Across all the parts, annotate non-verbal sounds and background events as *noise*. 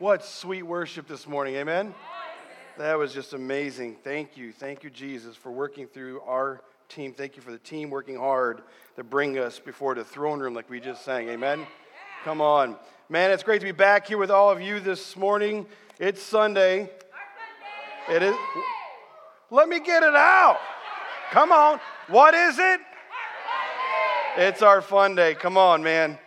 What sweet worship this morning, amen? That was just amazing. Thank you. Thank you, Jesus, for working through our team. Thank you for the team working hard to bring us before the throne room, like we just sang, amen? Come on. Man, it's great to be back here with all of you this morning. It's Sunday. It is. Let me get it out. Come on. What is it? It's our fun day. Come on, man.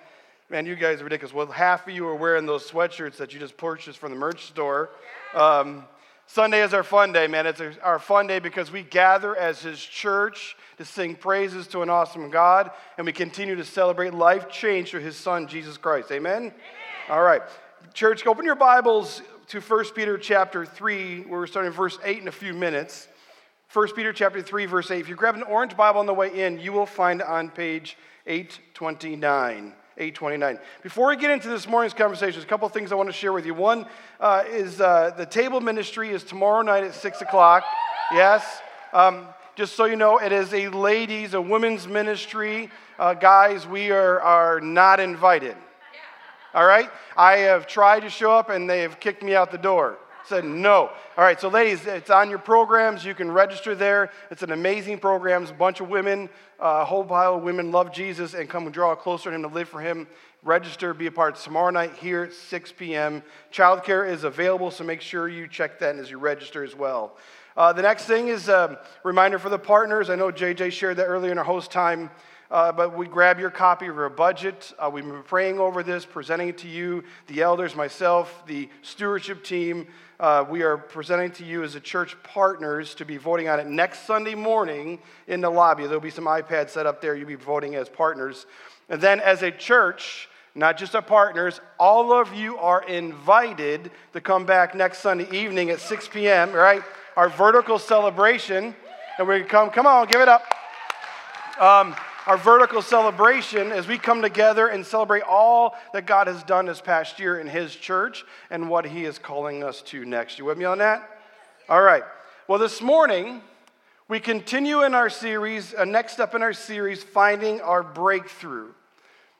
Man, you guys are ridiculous. Well, half of you are wearing those sweatshirts that you just purchased from the merch store. Um, Sunday is our fun day, man. It's our fun day because we gather as His church to sing praises to an awesome God, and we continue to celebrate life change through His Son, Jesus Christ. Amen? Amen. All right. Church, open your Bibles to 1 Peter chapter 3, where we're starting verse 8 in a few minutes. 1 Peter chapter 3, verse 8. If you grab an orange Bible on the way in, you will find on page 829. 829. Before we get into this morning's conversation, a couple of things I want to share with you. One uh, is uh, the table ministry is tomorrow night at 6 o'clock. Yes. Um, just so you know, it is a ladies, a women's ministry. Uh, guys, we are, are not invited. All right? I have tried to show up and they have kicked me out the door said no. All right, so ladies, it's on your programs. You can register there. It's an amazing program. It's a bunch of women, a whole pile of women love Jesus and come and draw closer to Him to live for Him. Register, be a part tomorrow night here at 6 p.m. Childcare is available, so make sure you check that as you register as well. Uh, the next thing is a reminder for the partners. I know JJ shared that earlier in our host time. Uh, but we grab your copy of our budget. Uh, we've been praying over this, presenting it to you, the elders, myself, the stewardship team. Uh, we are presenting to you as a church partners to be voting on it next Sunday morning in the lobby. There'll be some iPads set up there. You'll be voting as partners. And then as a church, not just our partners, all of you are invited to come back next Sunday evening at 6 p.m., right? Our vertical celebration. And we're going to come, come on, give it up. Um, our vertical celebration as we come together and celebrate all that God has done this past year in His church and what He is calling us to next. You with me on that? All right. Well, this morning, we continue in our series, a next step in our series, Finding Our Breakthrough.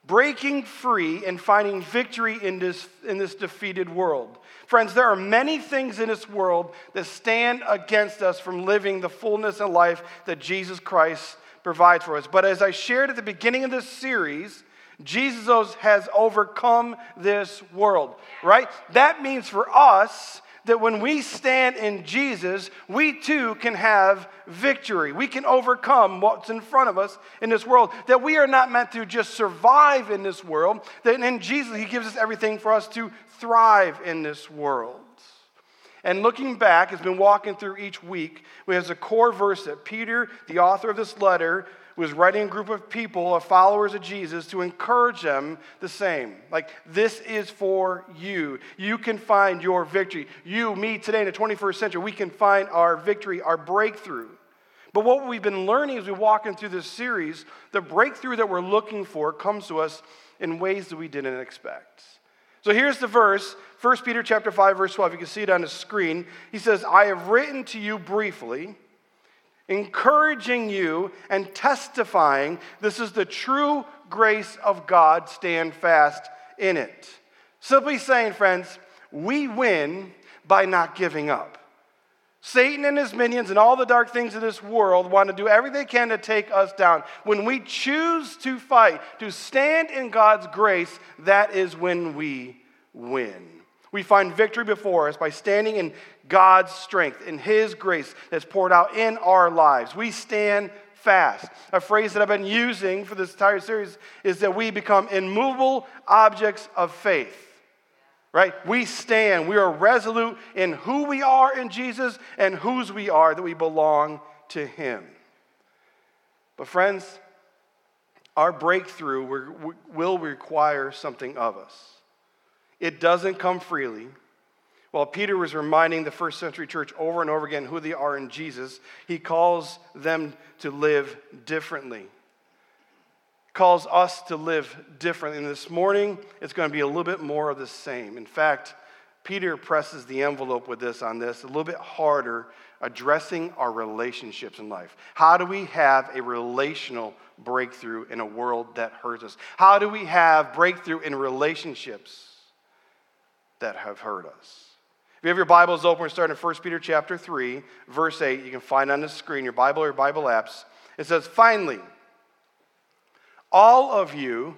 Breaking free and finding victory in this, in this defeated world. Friends, there are many things in this world that stand against us from living the fullness of life that Jesus Christ provides for us. But as I shared at the beginning of this series, Jesus has overcome this world, right? That means for us that when we stand in Jesus, we too can have victory. We can overcome what's in front of us in this world. That we are not meant to just survive in this world, that in Jesus, He gives us everything for us to thrive in this world. And looking back, has been walking through each week, we have a core verse that Peter, the author of this letter, was writing a group of people, of followers of Jesus, to encourage them the same. Like, this is for you. You can find your victory. You, me, today in the 21st century, we can find our victory, our breakthrough. But what we've been learning as we walk into this series, the breakthrough that we're looking for comes to us in ways that we didn't expect. So here's the verse, 1 Peter chapter 5 verse 12. You can see it on the screen. He says, "I have written to you briefly, encouraging you and testifying this is the true grace of God. Stand fast in it." Simply saying, friends, we win by not giving up. Satan and his minions and all the dark things of this world want to do everything they can to take us down. When we choose to fight, to stand in God's grace, that is when we win. We find victory before us by standing in God's strength, in His grace that's poured out in our lives. We stand fast. A phrase that I've been using for this entire series is that we become immovable objects of faith right? We stand, we are resolute in who we are in Jesus and whose we are, that we belong to Him. But, friends, our breakthrough will require something of us. It doesn't come freely. While Peter was reminding the first century church over and over again who they are in Jesus, he calls them to live differently calls us to live differently. And this morning, it's going to be a little bit more of the same. In fact, Peter presses the envelope with this on this a little bit harder, addressing our relationships in life. How do we have a relational breakthrough in a world that hurts us? How do we have breakthrough in relationships? that have hurt us. If you have your Bibles open, we're starting in 1 Peter chapter 3, verse 8. You can find on the screen your Bible or Bible apps. It says, Finally, all of you,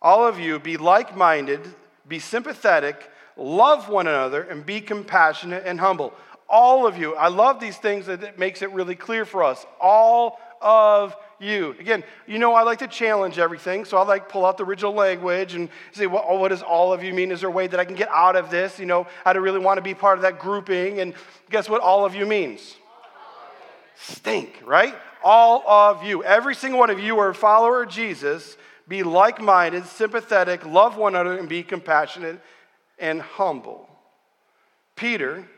all of you be like-minded, be sympathetic, love one another, and be compassionate and humble. All of you. I love these things that it makes it really clear for us. All of you. Again, you know I like to challenge everything, so I like pull out the original language and say, well, oh, what does all of you mean? Is there a way that I can get out of this? You know, I don't really want to be part of that grouping. And guess what all of you means? Stink, right? All of you. Every single one of you are a follower of Jesus. Be like minded, sympathetic, love one another, and be compassionate and humble. Peter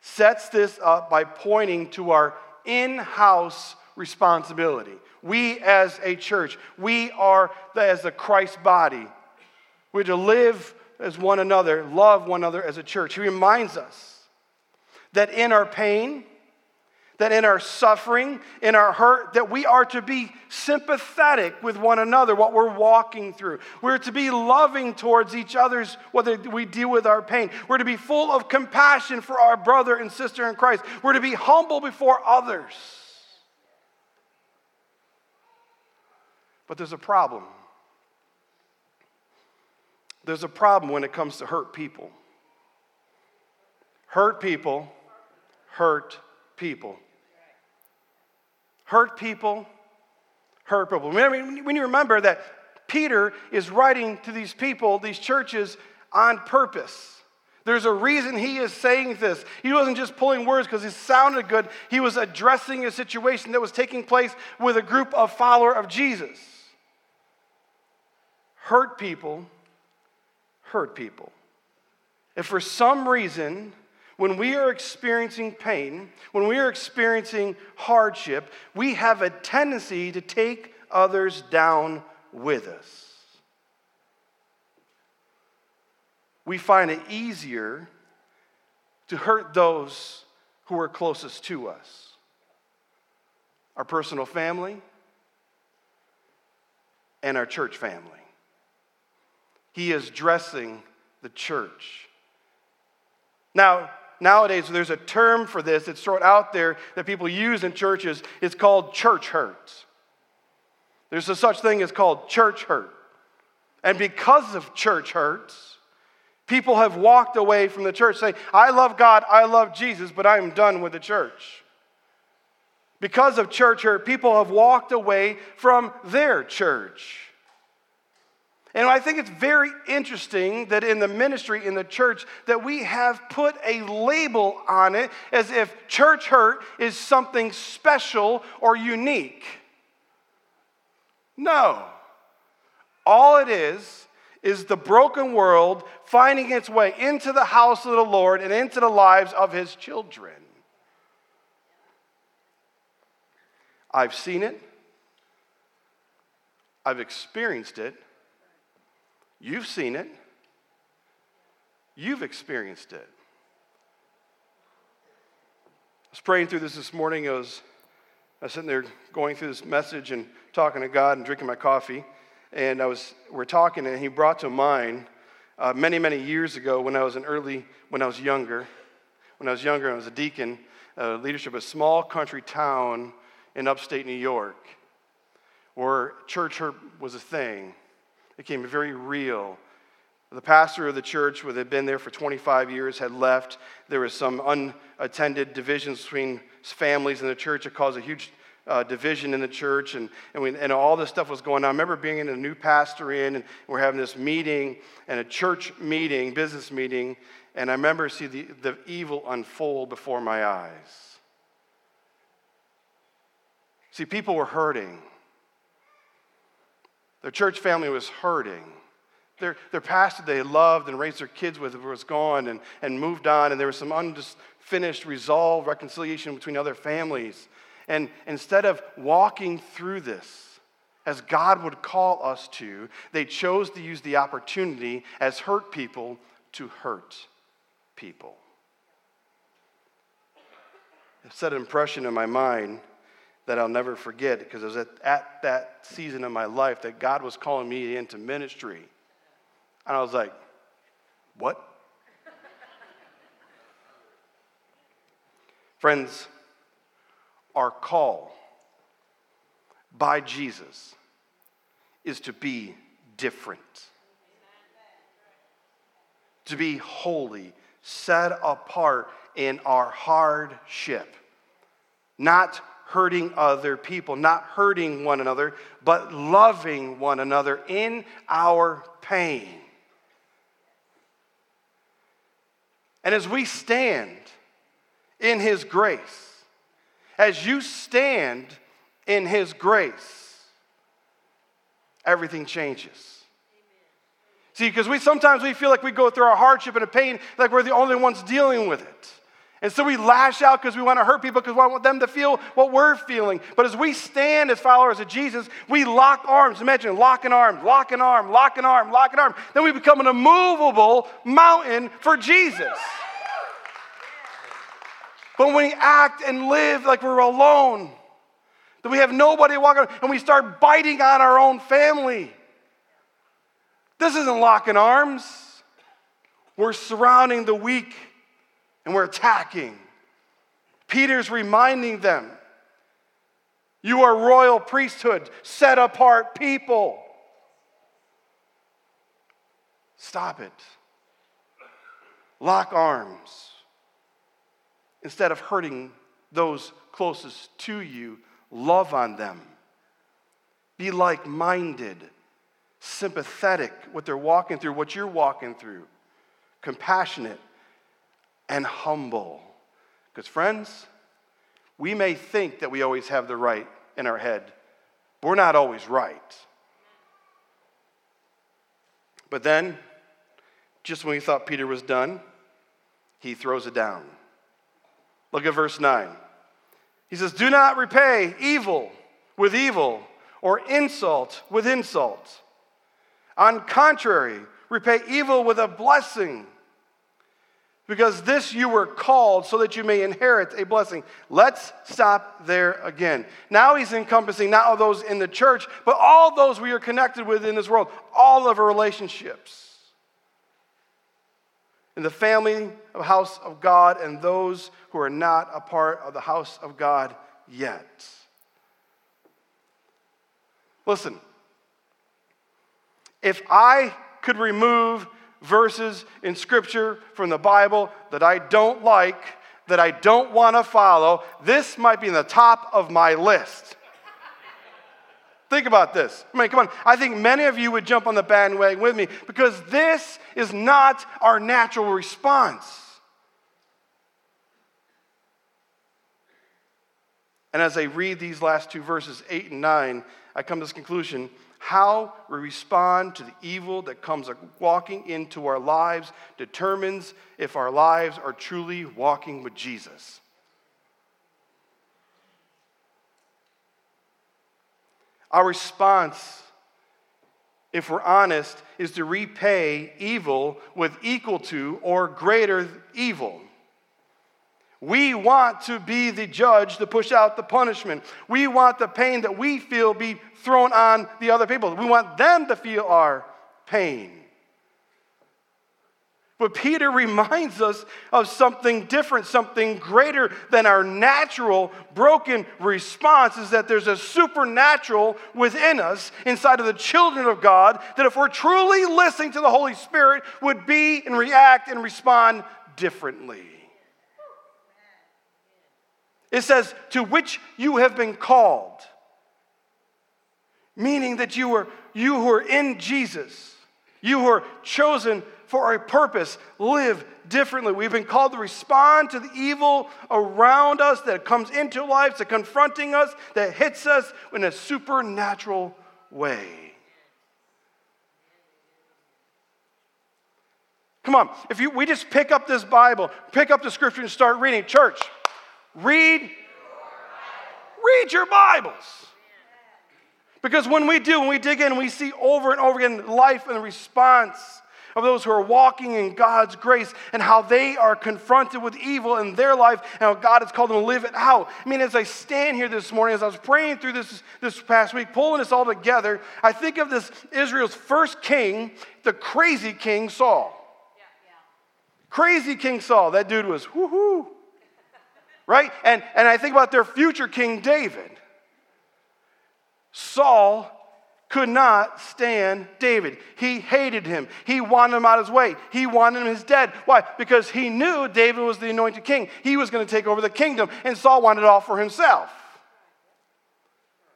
sets this up by pointing to our in house responsibility. We as a church, we are the, as the Christ body. We're to live as one another, love one another as a church. He reminds us that in our pain, that in our suffering, in our hurt, that we are to be sympathetic with one another, what we're walking through. We're to be loving towards each other's, whether we deal with our pain. We're to be full of compassion for our brother and sister in Christ. We're to be humble before others. But there's a problem. There's a problem when it comes to hurt people. Hurt people hurt people. Hurt people hurt people. When you remember that Peter is writing to these people, these churches, on purpose. There's a reason he is saying this. He wasn't just pulling words because it sounded good. He was addressing a situation that was taking place with a group of follower of Jesus hurt people hurt people. If for some reason, when we are experiencing pain, when we are experiencing hardship, we have a tendency to take others down with us. We find it easier to hurt those who are closest to us our personal family and our church family. He is dressing the church. Now, nowadays, there's a term for this that's thrown out there that people use in churches. It's called church hurt. There's a such thing as called church hurt. And because of church hurts, people have walked away from the church saying, I love God, I love Jesus, but I'm done with the church. Because of church hurt, people have walked away from their church. And I think it's very interesting that in the ministry, in the church, that we have put a label on it as if church hurt is something special or unique. No. All it is, is the broken world finding its way into the house of the Lord and into the lives of his children. I've seen it, I've experienced it You've seen it, you've experienced it. I was praying through this this morning. I was, I was sitting there going through this message and talking to God and drinking my coffee. And I was, we're talking, and he brought to mind uh, many, many years ago when I was an early, when I was younger. When I was younger, I was a deacon, uh, leadership of a small country town in upstate New York, where church hurt was a thing became very real. The pastor of the church, who had been there for 25 years, had left. There was some unattended divisions between families in the church that caused a huge uh, division in the church, and, and, we, and all this stuff was going on. I remember being in a new pastor in, and we're having this meeting, and a church meeting, business meeting, and I remember see the, the evil unfold before my eyes. See, people were hurting. Their church family was hurting. Their, their pastor they loved and raised their kids with was gone and, and moved on, and there was some unfinished resolved reconciliation between other families. And instead of walking through this, as God would call us to, they chose to use the opportunity as hurt people to hurt people. It set an impression in my mind that I'll never forget because it was at, at that season of my life that God was calling me into ministry. And I was like, what? *laughs* Friends, our call by Jesus is to be different, to be holy, set apart in our hardship, not hurting other people, not hurting one another, but loving one another in our pain. And as we stand in His grace, as you stand in His grace, everything changes. See, because we sometimes we feel like we go through our hardship and a pain like we're the only ones dealing with it. And so we lash out because we want to hurt people because we want them to feel what we're feeling. But as we stand as followers of Jesus, we lock arms. Imagine locking arms, locking arm, locking arm, locking arm. Then we become an immovable mountain for Jesus. But when we act and live like we're alone, that we have nobody walking, and we start biting on our own family. This isn't locking arms. We're surrounding the weak and we're attacking. Peter's reminding them you are royal priesthood, set apart people. Stop it. Lock arms. Instead of hurting those closest to you, love on them. Be like minded, sympathetic, what they're walking through, what you're walking through, compassionate and humble. Because, friends, we may think that we always have the right in our head, but we're not always right. But then, just when we thought Peter was done, he throws it down. Look at verse 9. He says, Do not repay evil with evil or insult with insult. On contrary, repay evil with a blessing because this you were called so that you may inherit a blessing. Let's stop there again. Now he's encompassing not all those in the church, but all those we are connected with in this world, all of our relationships. In the family of house of God and those who are not a part of the house of God yet. Listen, if I could remove verses in Scripture from the Bible that I don't like, that I don't want to follow, this might be in the top of my list. Think about this. I mean, come on. I think many of you would jump on the bandwagon with me because this is not our natural response. And as I read these last two verses, 8 and 9, I come to this conclusion how we respond to the evil that comes walking into our lives determines if our lives are truly walking with Jesus. Our response, if we're honest, is to repay evil with equal to or greater evil. We want to be the judge to push out the punishment. We want the pain that we feel be thrown on the other people. We want them to feel our pain. But Peter reminds us of something different, something greater than our natural broken response is that there's a supernatural within us, inside of the children of God, that if we're truly listening to the Holy Spirit, would be and react and respond differently. It says, to which you have been called. Meaning that you were you who are in Jesus, you who are chosen for a purpose, live differently. We've been called to respond to the evil around us that comes into life, that confronting us, that hits us in a supernatural way. Come on, if you, we just pick up this Bible, pick up the scripture and start reading, church, Read, read your Bibles. Because when we do, when we dig in, we see over and over again life and the response of those who are walking in God's grace and how they are confronted with evil in their life and how God has called them to live it out. I mean, as I stand here this morning, as I was praying through this this past week, pulling this all together, I think of this Israel's first king, the crazy King Saul. Yeah, yeah. Crazy King Saul. That dude was whoo right? And, and I think about their future King David. Saul could not stand David. He hated him. He wanted him out of his way. He wanted him his dead. Why? Because he knew David was the anointed king. He was going to take over the kingdom, and Saul wanted it all for himself.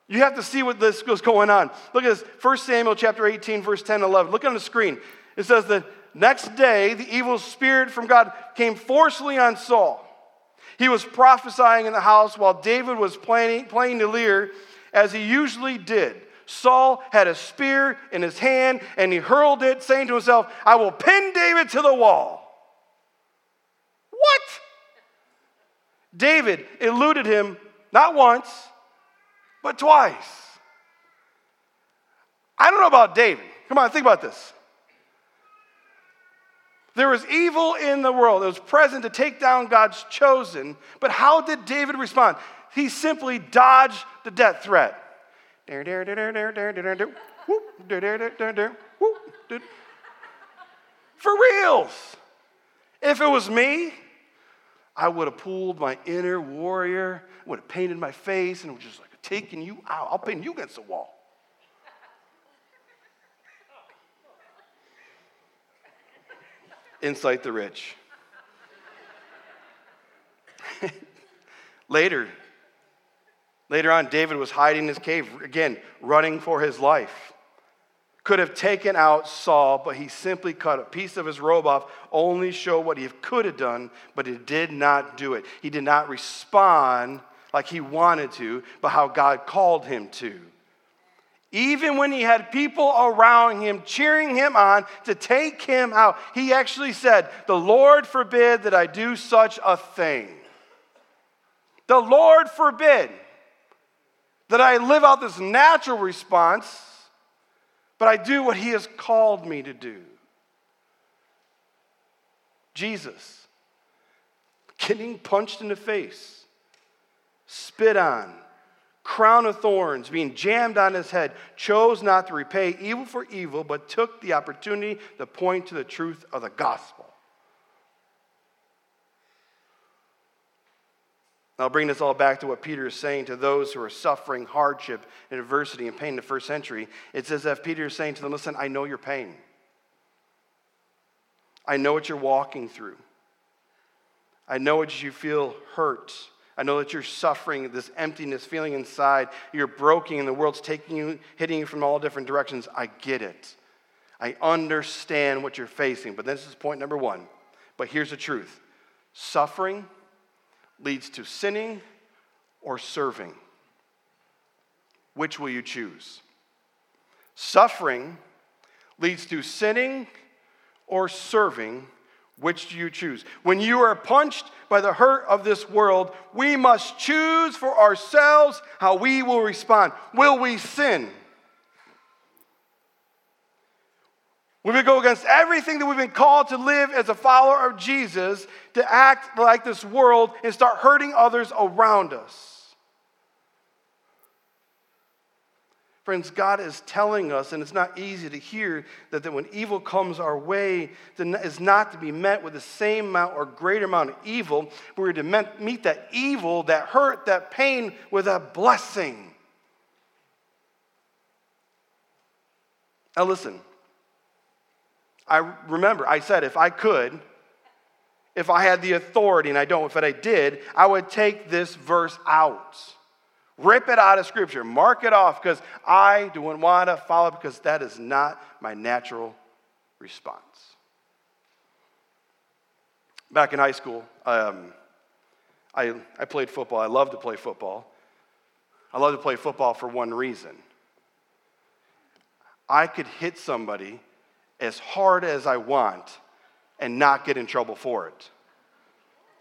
You have to see what this was going on. Look at this 1 Samuel chapter 18, verse 10 and 11. Look on the screen. It says the next day, the evil spirit from God came forcefully on Saul. He was prophesying in the house while David was playing, playing the lyre, as he usually did. Saul had a spear in his hand and he hurled it, saying to himself, I will pin David to the wall. What? David eluded him not once, but twice. I don't know about David. Come on, think about this. There was evil in the world. It was present to take down God's chosen. But how did David respond? He simply dodged the death threat. For reals. If it was me, I would have pulled my inner warrior, would have painted my face, and was just like taking you out. I'll paint you against the wall. Incite the rich. *laughs* Later, Later on, David was hiding in his cave, again, running for his life. Could have taken out Saul, but he simply cut a piece of his robe off, only show what he could have done, but he did not do it. He did not respond like he wanted to, but how God called him to. Even when he had people around him cheering him on to take him out, he actually said, The Lord forbid that I do such a thing. The Lord forbid that I live out this natural response, but I do what He has called me to do. Jesus, getting punched in the face, spit on, crown of thorns being jammed on his head, chose not to repay evil for evil, but took the opportunity to point to the truth of the gospel. I'll bring this all back to what Peter is saying to those who are suffering hardship and adversity and pain in the first century. It's as if Peter is saying to them, Listen, I know your pain. I know what you're walking through. I know what you feel hurt. I know that you're suffering this emptiness feeling inside. You're broken and the world's taking you, hitting you from all different directions. I get it. I understand what you're facing. But this is point number one. But here's the truth suffering leads to sinning or serving. Which will you choose? Suffering leads to sinning or serving. Which do you choose? When you are punched by the hurt of this world, we must choose for ourselves how we will respond. Will we sin? Will we go against everything that we've been called to live as a follower of Jesus, to act like this world and start hurting others around us. Friends, God is telling us, and it's not easy to hear, that, that when evil comes our way, is not to be met with the same amount or greater amount of evil. We're to meet that evil, that hurt, that pain with a blessing. Now, listen. I remember, I said if I could, if I had the authority, and I don't, if I did, I would take this verse out. Rip it out of Scripture, mark it off, because I don't want to follow because that is not my natural response. Back in high school, um, I, I played football. I love to play football. I love to play football for one reason I could hit somebody as hard as I want and not get in trouble for it.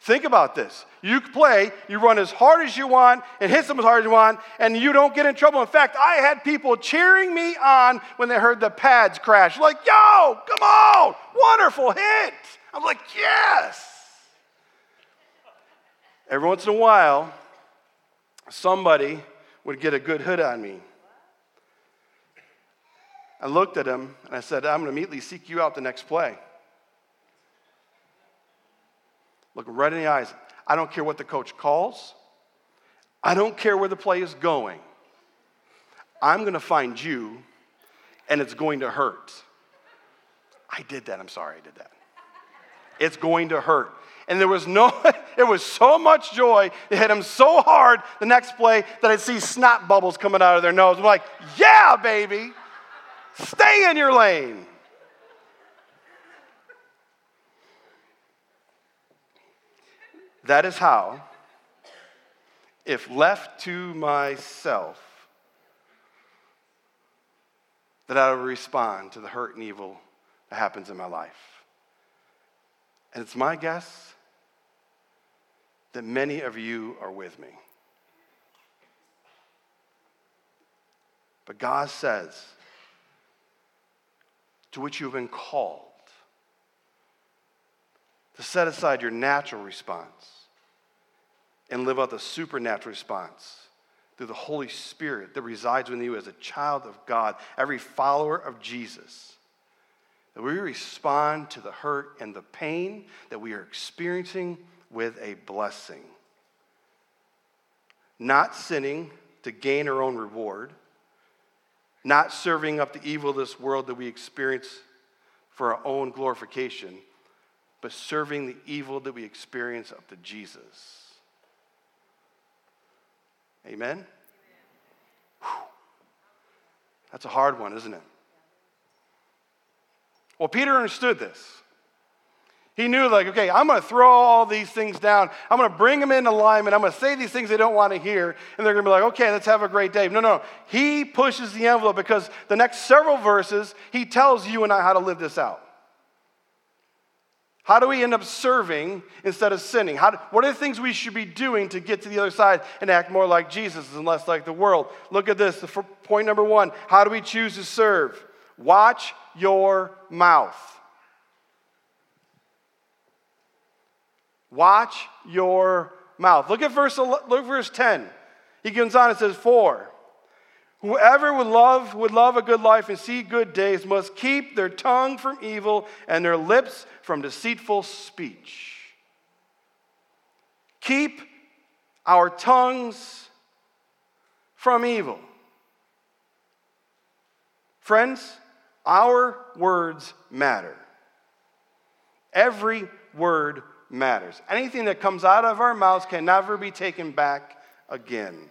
Think about this. You play, you run as hard as you want and hit them as hard as you want, and you don't get in trouble. In fact, I had people cheering me on when they heard the pads crash. Like, yo, come on, wonderful hit. I'm like, yes. Every once in a while, somebody would get a good hit on me. I looked at him and I said, I'm going to immediately seek you out the next play. Look right in the eyes. I don't care what the coach calls. I don't care where the play is going. I'm going to find you, and it's going to hurt. I did that. I'm sorry I did that. It's going to hurt. And there was no, *laughs* it was so much joy. It hit him so hard the next play that I'd see snot bubbles coming out of their nose. I'm like, yeah, baby, stay in your lane. That is how, if left to myself, that I will respond to the hurt and evil that happens in my life. And it's my guess that many of you are with me. But God says, to which you have been called, to set aside your natural response and live out the supernatural response through the Holy Spirit that resides within you as a child of God, every follower of Jesus. That we respond to the hurt and the pain that we are experiencing with a blessing. Not sinning to gain our own reward, not serving up the evil of this world that we experience for our own glorification, but serving the evil that we experience up to Jesus. Amen? Whew. That's a hard one, isn't it? Well, Peter understood this. He knew, like, okay, I'm going to throw all these things down. I'm going to bring them into alignment. I'm going to say these things they don't want to hear. And they're going to be like, okay, let's have a great day. No, no. He pushes the envelope because the next several verses, he tells you and I how to live this out. How do we end up serving instead of sinning? How, what are the things we should be doing to get to the other side and act more like Jesus and less like the world? Look at this. Point number one How do we choose to serve? Watch your mouth. Watch your mouth. Look at verse, look verse 10. He goes on and says, For Whoever would love, would love a good life and see good days must keep their tongue from evil and their lips from deceitful speech. Keep our tongues from evil. Friends, our words matter. Every word matters. Anything that comes out of our mouths can never be taken back again.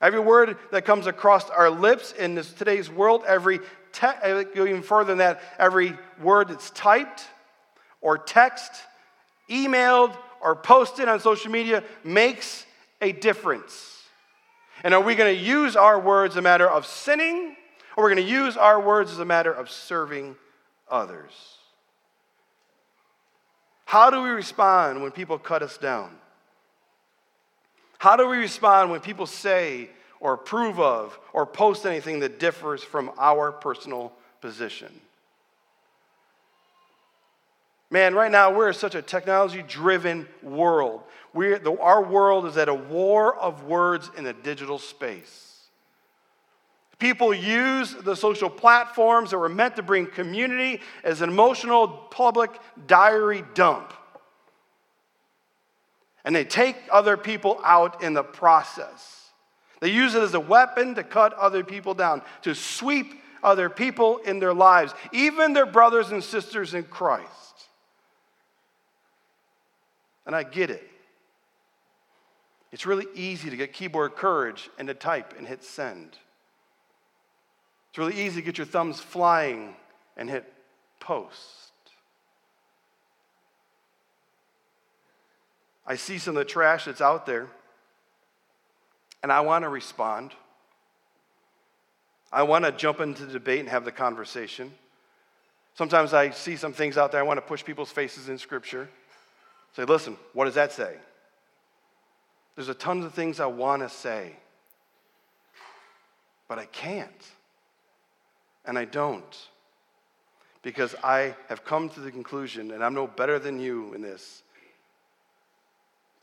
Every word that comes across our lips in this, today's world, every te- uh, even further than that, every word that's typed or text, emailed, or posted on social media makes a difference. And are we going to use our words as a matter of sinning, or are we're going to use our words as a matter of serving others? How do we respond when people cut us down? How do we respond when people say or approve of or post anything that differs from our personal position? Man, right now we're in such a technology driven world. We're, the, our world is at a war of words in the digital space. People use the social platforms that were meant to bring community as an emotional public diary dump and they take other people out in the process. They use it as a weapon to cut other people down, to sweep other people in their lives, even their brothers and sisters in Christ. And I get it. It's really easy to get keyboard courage and to type and hit send. It's really easy to get your thumbs flying and hit post. I see some of the trash that's out there, and I want to respond. I want to jump into the debate and have the conversation. Sometimes I see some things out there, I want to push people's faces in Scripture. Say, listen, what does that say? There's a ton of things I want to say, but I can't. And I don't. Because I have come to the conclusion, and I'm no better than you in this,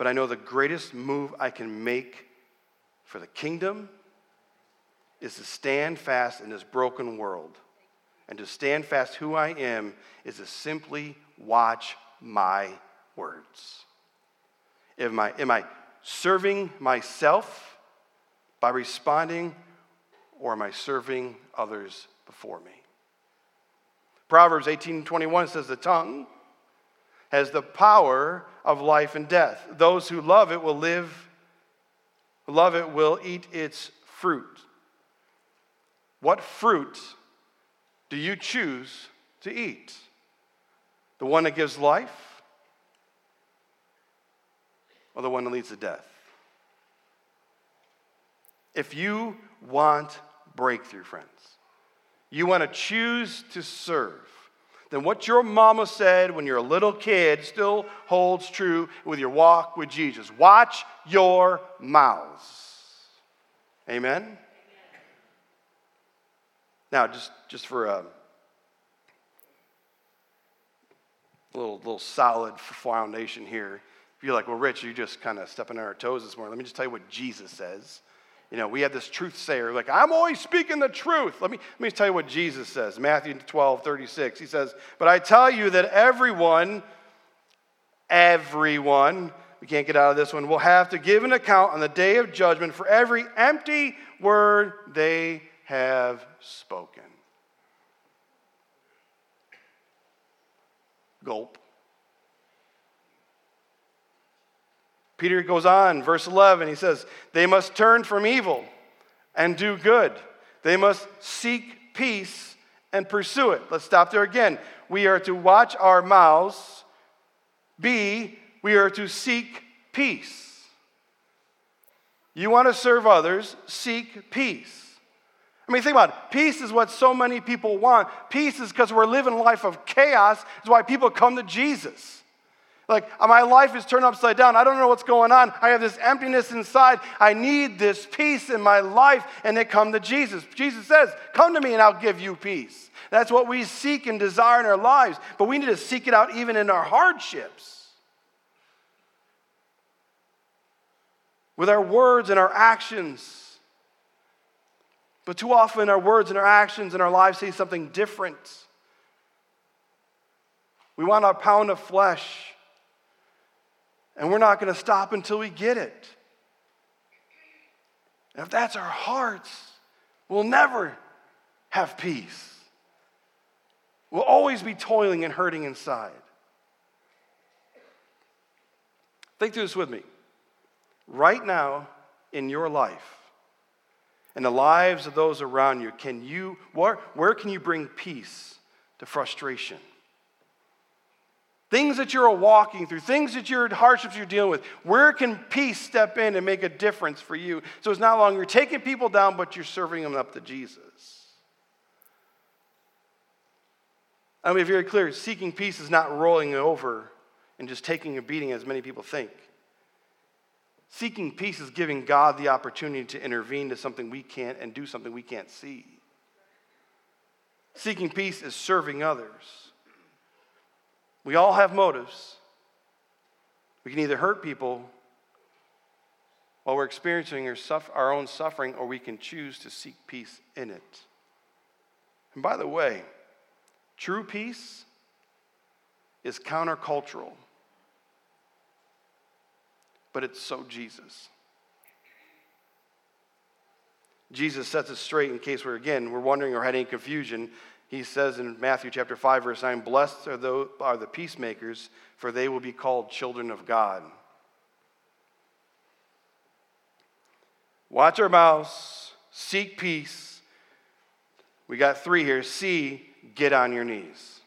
but I know the greatest move I can make for the kingdom is to stand fast in this broken world. And to stand fast who I am is to simply watch my words? Am I, am I serving myself by responding, or am I serving others before me? Proverbs 18 21 says, The tongue has the power of life and death. Those who love it will live, love it will eat its fruit. What fruit do you choose to eat? The one that gives life or the one that leads to death? If you want breakthrough, friends, you want to choose to serve, then what your mama said when you're a little kid still holds true with your walk with Jesus. Watch your mouths. Amen? Now, just, just for a little, little solid foundation here, if you're like, well, Rich, you're just kind of stepping on our toes this morning, let me just tell you what Jesus says. You know, we have this truth sayer, like, I'm always speaking the truth. Let me, let me tell you what Jesus says. Matthew 12, 36. He says, But I tell you that everyone, everyone, we can't get out of this one, will have to give an account on the day of judgment for every empty word they have spoken. Gulp. Peter goes on, verse 11, he says, They must turn from evil and do good. They must seek peace and pursue it. Let's stop there again. We are to watch our mouths. B, we are to seek peace. You want to serve others, seek peace. I mean, think about it. Peace is what so many people want. Peace is because we're living a life of chaos. It's why people come to Jesus. Like, my life is turned upside down. I don't know what's going on. I have this emptiness inside. I need this peace in my life. And they come to Jesus. Jesus says, Come to me and I'll give you peace. That's what we seek and desire in our lives. But we need to seek it out even in our hardships. With our words and our actions. But too often, our words and our actions and our lives say something different. We want our pound of flesh, and we're not going to stop until we get it. And if that's our hearts, we'll never have peace. We'll always be toiling and hurting inside. Think through this with me. Right now in your life, and the lives of those around you, can you, where, where can you bring peace to frustration? Things that you're walking through, things that you're hardships you're dealing with, where can peace step in and make a difference for you? So it's not longer taking people down, but you're serving them up to Jesus. I mean, very clear, seeking peace is not rolling over and just taking a beating as many people think. Seeking peace is giving God the opportunity to intervene to something we can't and do something we can't see. Seeking peace is serving others. We all have motives. We can either hurt people while we're experiencing our own suffering, or we can choose to seek peace in it. And by the way, true peace is countercultural but it's so Jesus. Jesus sets us straight in case we're, again, we're wondering or had any confusion. He says in Matthew chapter 5, verse 9, Blessed are, those, are the peacemakers, for they will be called children of God. Watch our mouths, seek peace. We got three here. C, get on your knees.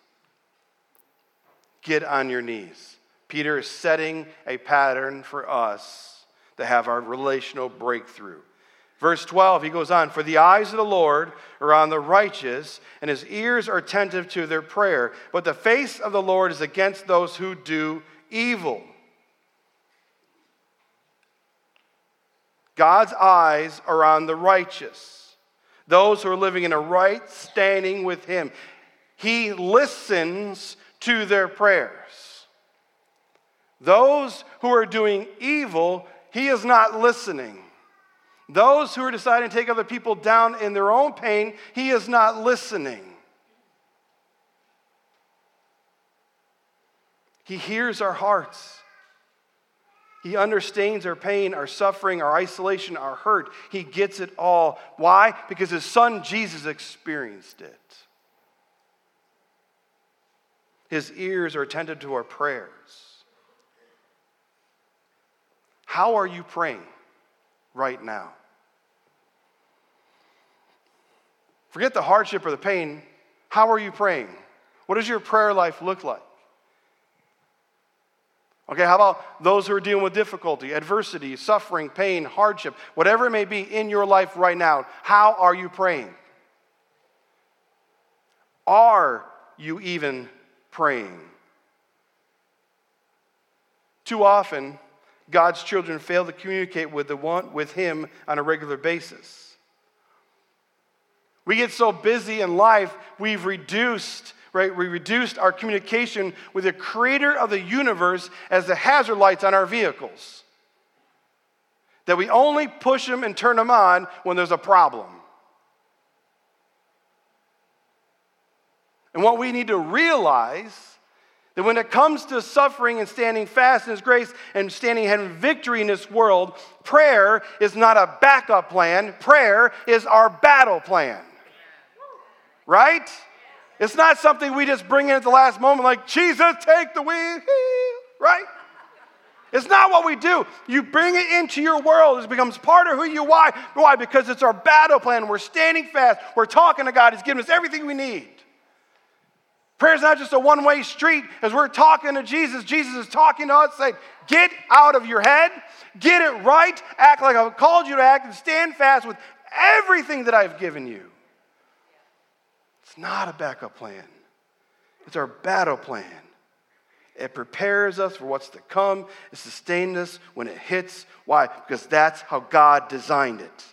Get on your knees. Peter is setting a pattern for us to have our relational breakthrough. Verse 12, he goes on, For the eyes of the Lord are on the righteous, and his ears are attentive to their prayer. But the face of the Lord is against those who do evil. God's eyes are on the righteous, those who are living in a right standing with him. He listens to their prayers. Those who are doing evil, he is not listening. Those who are deciding to take other people down in their own pain, he is not listening. He hears our hearts. He understands our pain, our suffering, our isolation, our hurt. He gets it all. Why? Because his son Jesus experienced it. His ears are attentive to our prayers. How are you praying right now? Forget the hardship or the pain. How are you praying? What does your prayer life look like? Okay, how about those who are dealing with difficulty, adversity, suffering, pain, hardship, whatever it may be in your life right now? How are you praying? Are you even praying? Too often, God's children fail to communicate with, the one, with Him on a regular basis. We get so busy in life, we've reduced right? We reduced our communication with the creator of the universe as the hazard lights on our vehicles. That we only push them and turn them on when there's a problem. And what we need to realize that when it comes to suffering and standing fast in His grace and standing in victory in this world, prayer is not a backup plan. Prayer is our battle plan. Right? It's not something we just bring in at the last moment, like, Jesus, take the wheel, right? It's not what we do. You bring it into your world. It becomes part of who you are. Why? Because it's our battle plan. We're standing fast. We're talking to God. He's giving us everything we need. Prayer is not just a one way street. As we're talking to Jesus, Jesus is talking to us, saying, Get out of your head, get it right, act like I've called you to act, and stand fast with everything that I've given you. It's not a backup plan, it's our battle plan. It prepares us for what's to come. It sustains us when it hits. Why? Because that's how God designed it.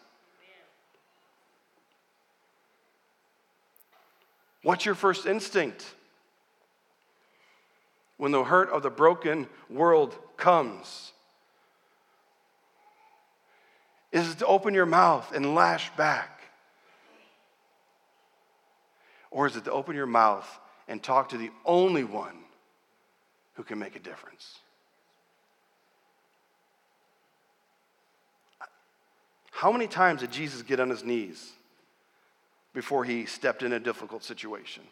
What's your first instinct? When the hurt of the broken world comes, is it to open your mouth and lash back? Or is it to open your mouth and talk to the only one who can make a difference? How many times did Jesus get on his knees before he stepped in a difficult situation?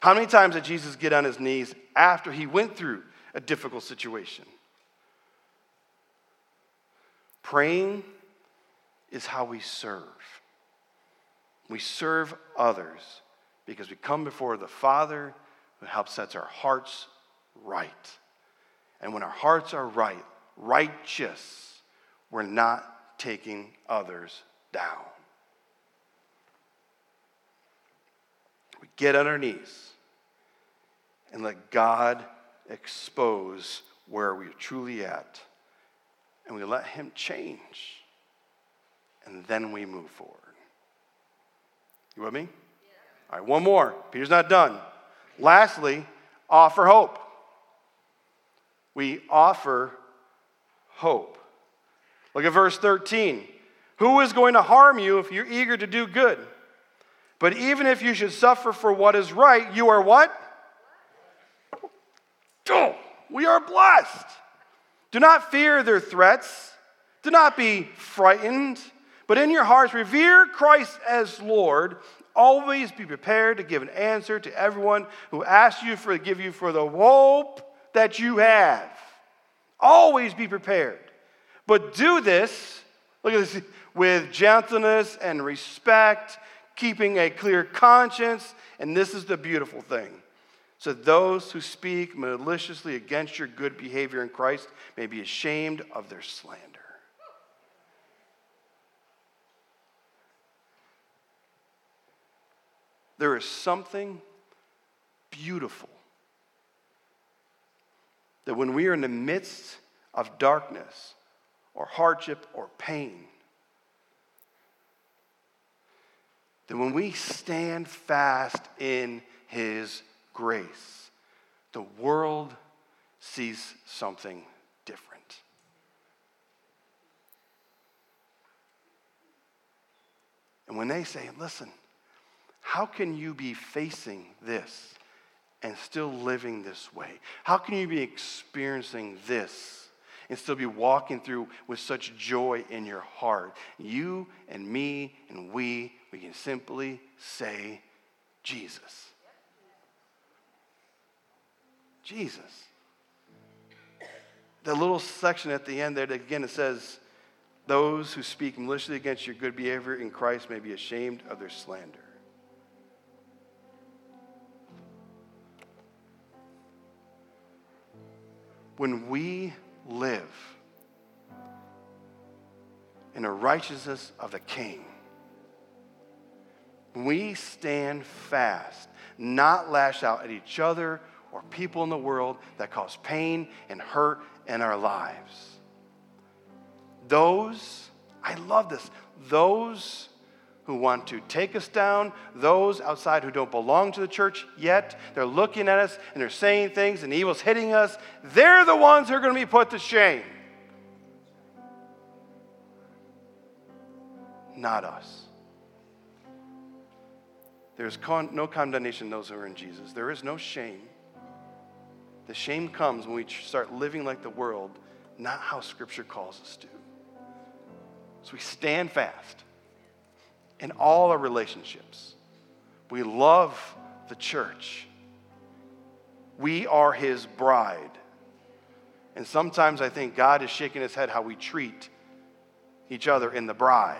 How many times did Jesus get on his knees after he went through a difficult situation? Praying is how we serve. We serve others because we come before the Father who helps sets our hearts right. And when our hearts are right, righteous, we're not taking others down. We get on our knees and let God expose where we're truly at. And we let Him change. And then we move forward. You with me? All right, one more. Peter's not done. Lastly, offer hope. We offer hope. Look at verse 13. Who is going to harm you if you're eager to do good? But even if you should suffer for what is right, you are what? Oh, we are blessed. Do not fear their threats. Do not be frightened. But in your hearts, revere Christ as Lord. Always be prepared to give an answer to everyone who asks you for give you for the hope that you have. Always be prepared. But do this, look at this, with gentleness and respect, keeping a clear conscience. And this is the beautiful thing. So those who speak maliciously against your good behavior in Christ may be ashamed of their slander. There is something beautiful that when we are in the midst of darkness or hardship or pain, that when we stand fast in His grace, the world sees something different. And when they say, listen, how can you be facing this and still living this way? How can you be experiencing this and still be walking through with such joy in your heart? You and me and we, we can simply say, Jesus. Jesus. The little section at the end there, again, it says, Those who speak maliciously against your good behavior in Christ may be ashamed of their slander. When we live in the righteousness of the King, we stand fast, not lash out at each other or people in the world that cause pain and hurt in our lives. Those, I love this, those who want to take us down, those outside who don't belong to the church yet, they're looking at us and they're saying things and evil's hitting us, they're the ones who are going to be put to shame. Not us. There's con- no condemnation those who are in Jesus. There is no shame. The shame comes when we start living like the world, not how Scripture calls us to. So we stand fast in all our relationships. We love the church. We are His bride. And sometimes I think God is shaking His head how we treat each other in the bride.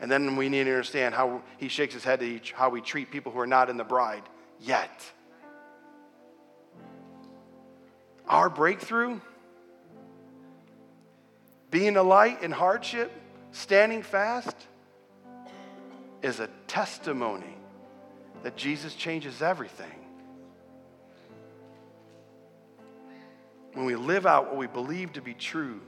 And then we need to understand how He shakes His head to each, how we treat people who are not in the bride yet. Our breakthrough, being a light in hardship, standing fast, is a testimony that Jesus changes everything. When we live out what we believe to be true,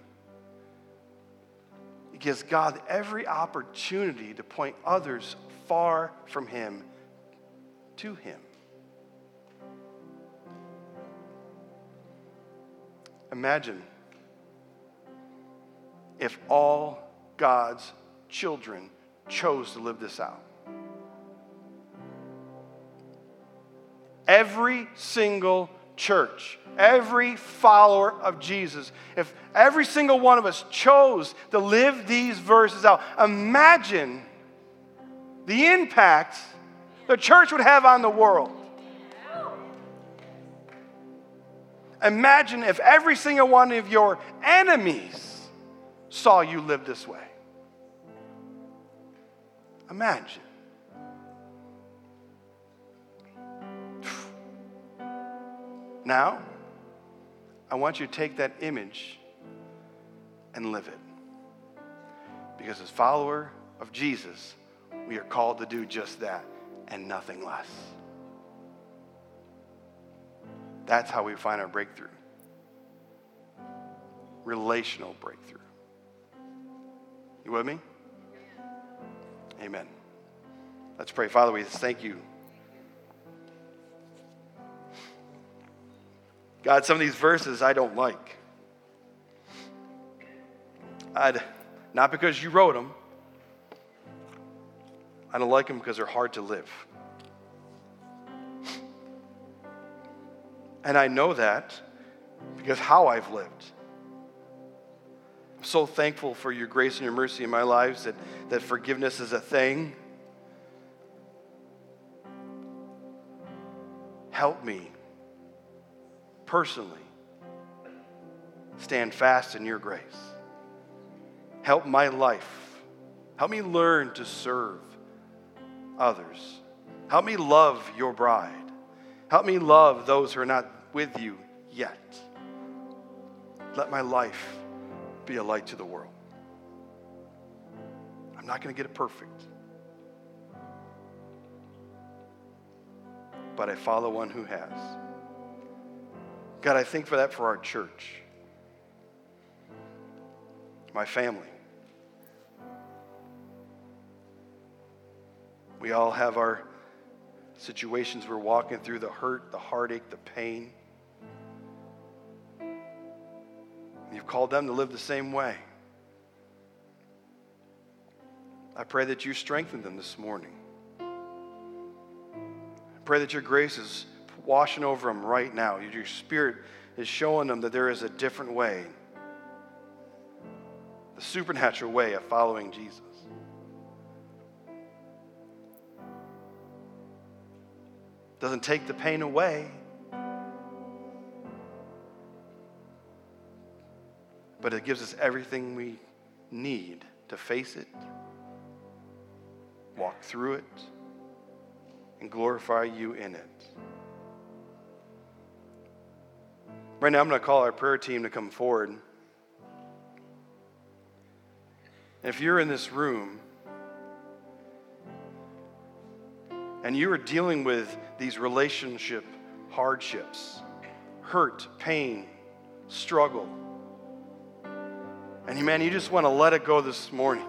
it gives God every opportunity to point others far from Him to Him. Imagine if all God's children chose to live this out. Every single church, every follower of Jesus, if every single one of us chose to live these verses out, imagine the impact the church would have on the world. Imagine if every single one of your enemies saw you live this way. Imagine. Now, I want you to take that image and live it. Because as follower of Jesus, we are called to do just that and nothing less. That's how we find our breakthrough relational breakthrough. You with me? Amen. Let's pray. Father, we thank you. God, some of these verses I don't like. I'd, not because you wrote them, I don't like them because they're hard to live. And I know that because how I've lived. So thankful for your grace and your mercy in my lives that, that forgiveness is a thing. Help me personally stand fast in your grace. Help my life. Help me learn to serve others. Help me love your bride. Help me love those who are not with you yet. Let my life be a light to the world. I'm not going to get it perfect. But I follow one who has. God, I think for that for our church, my family. We all have our situations we're walking through the hurt, the heartache, the pain. You've called them to live the same way. I pray that you strengthen them this morning. I Pray that your grace is washing over them right now. Your spirit is showing them that there is a different way, the supernatural way of following Jesus. Doesn't take the pain away. But it gives us everything we need to face it, walk through it, and glorify you in it. Right now, I'm going to call our prayer team to come forward. If you're in this room and you are dealing with these relationship hardships, hurt, pain, struggle, and man, you just want to let it go this morning.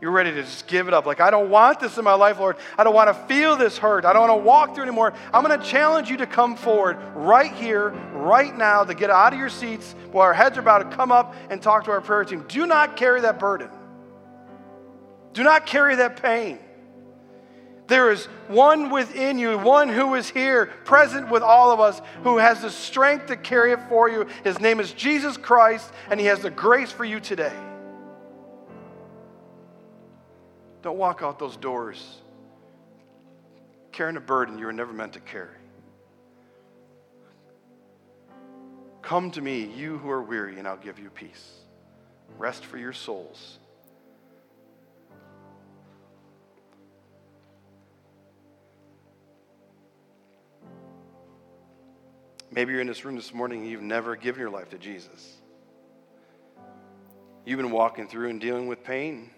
You're ready to just give it up. Like, I don't want this in my life, Lord. I don't want to feel this hurt. I don't want to walk through anymore. I'm going to challenge you to come forward right here, right now, to get out of your seats while our heads are about to come up and talk to our prayer team. Do not carry that burden. Do not carry that pain. There is one within you, one who is here, present with all of us, who has the strength to carry it for you. His name is Jesus Christ, and He has the grace for you today. Don't walk out those doors carrying a burden you were never meant to carry. Come to me, you who are weary, and I'll give you peace. Rest for your souls. Maybe you're in this room this morning and you've never given your life to Jesus. You've been walking through and dealing with pain.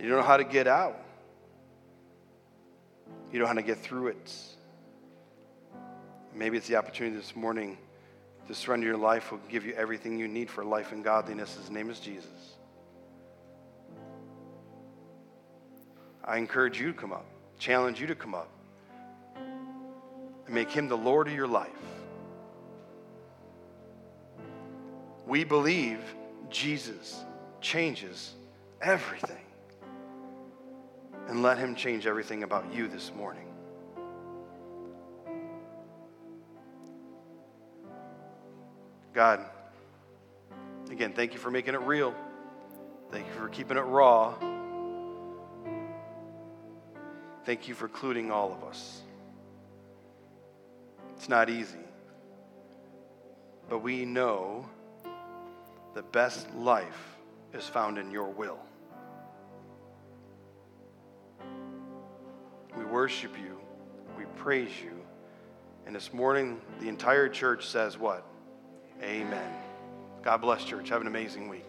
You don't know how to get out. You don't know how to get through it. Maybe it's the opportunity this morning to surrender your life will give you everything you need for life and godliness. His name is Jesus. I encourage you to come up, challenge you to come up, and make him the Lord of your life. We believe Jesus changes everything and let Him change everything about you this morning. God, again, thank you for making it real. Thank you for keeping it raw. Thank you for including all of us. It's not easy, but we know the best life is found in your will. We worship you. We praise you. And this morning, the entire church says what? Amen. God bless, church. Have an amazing week.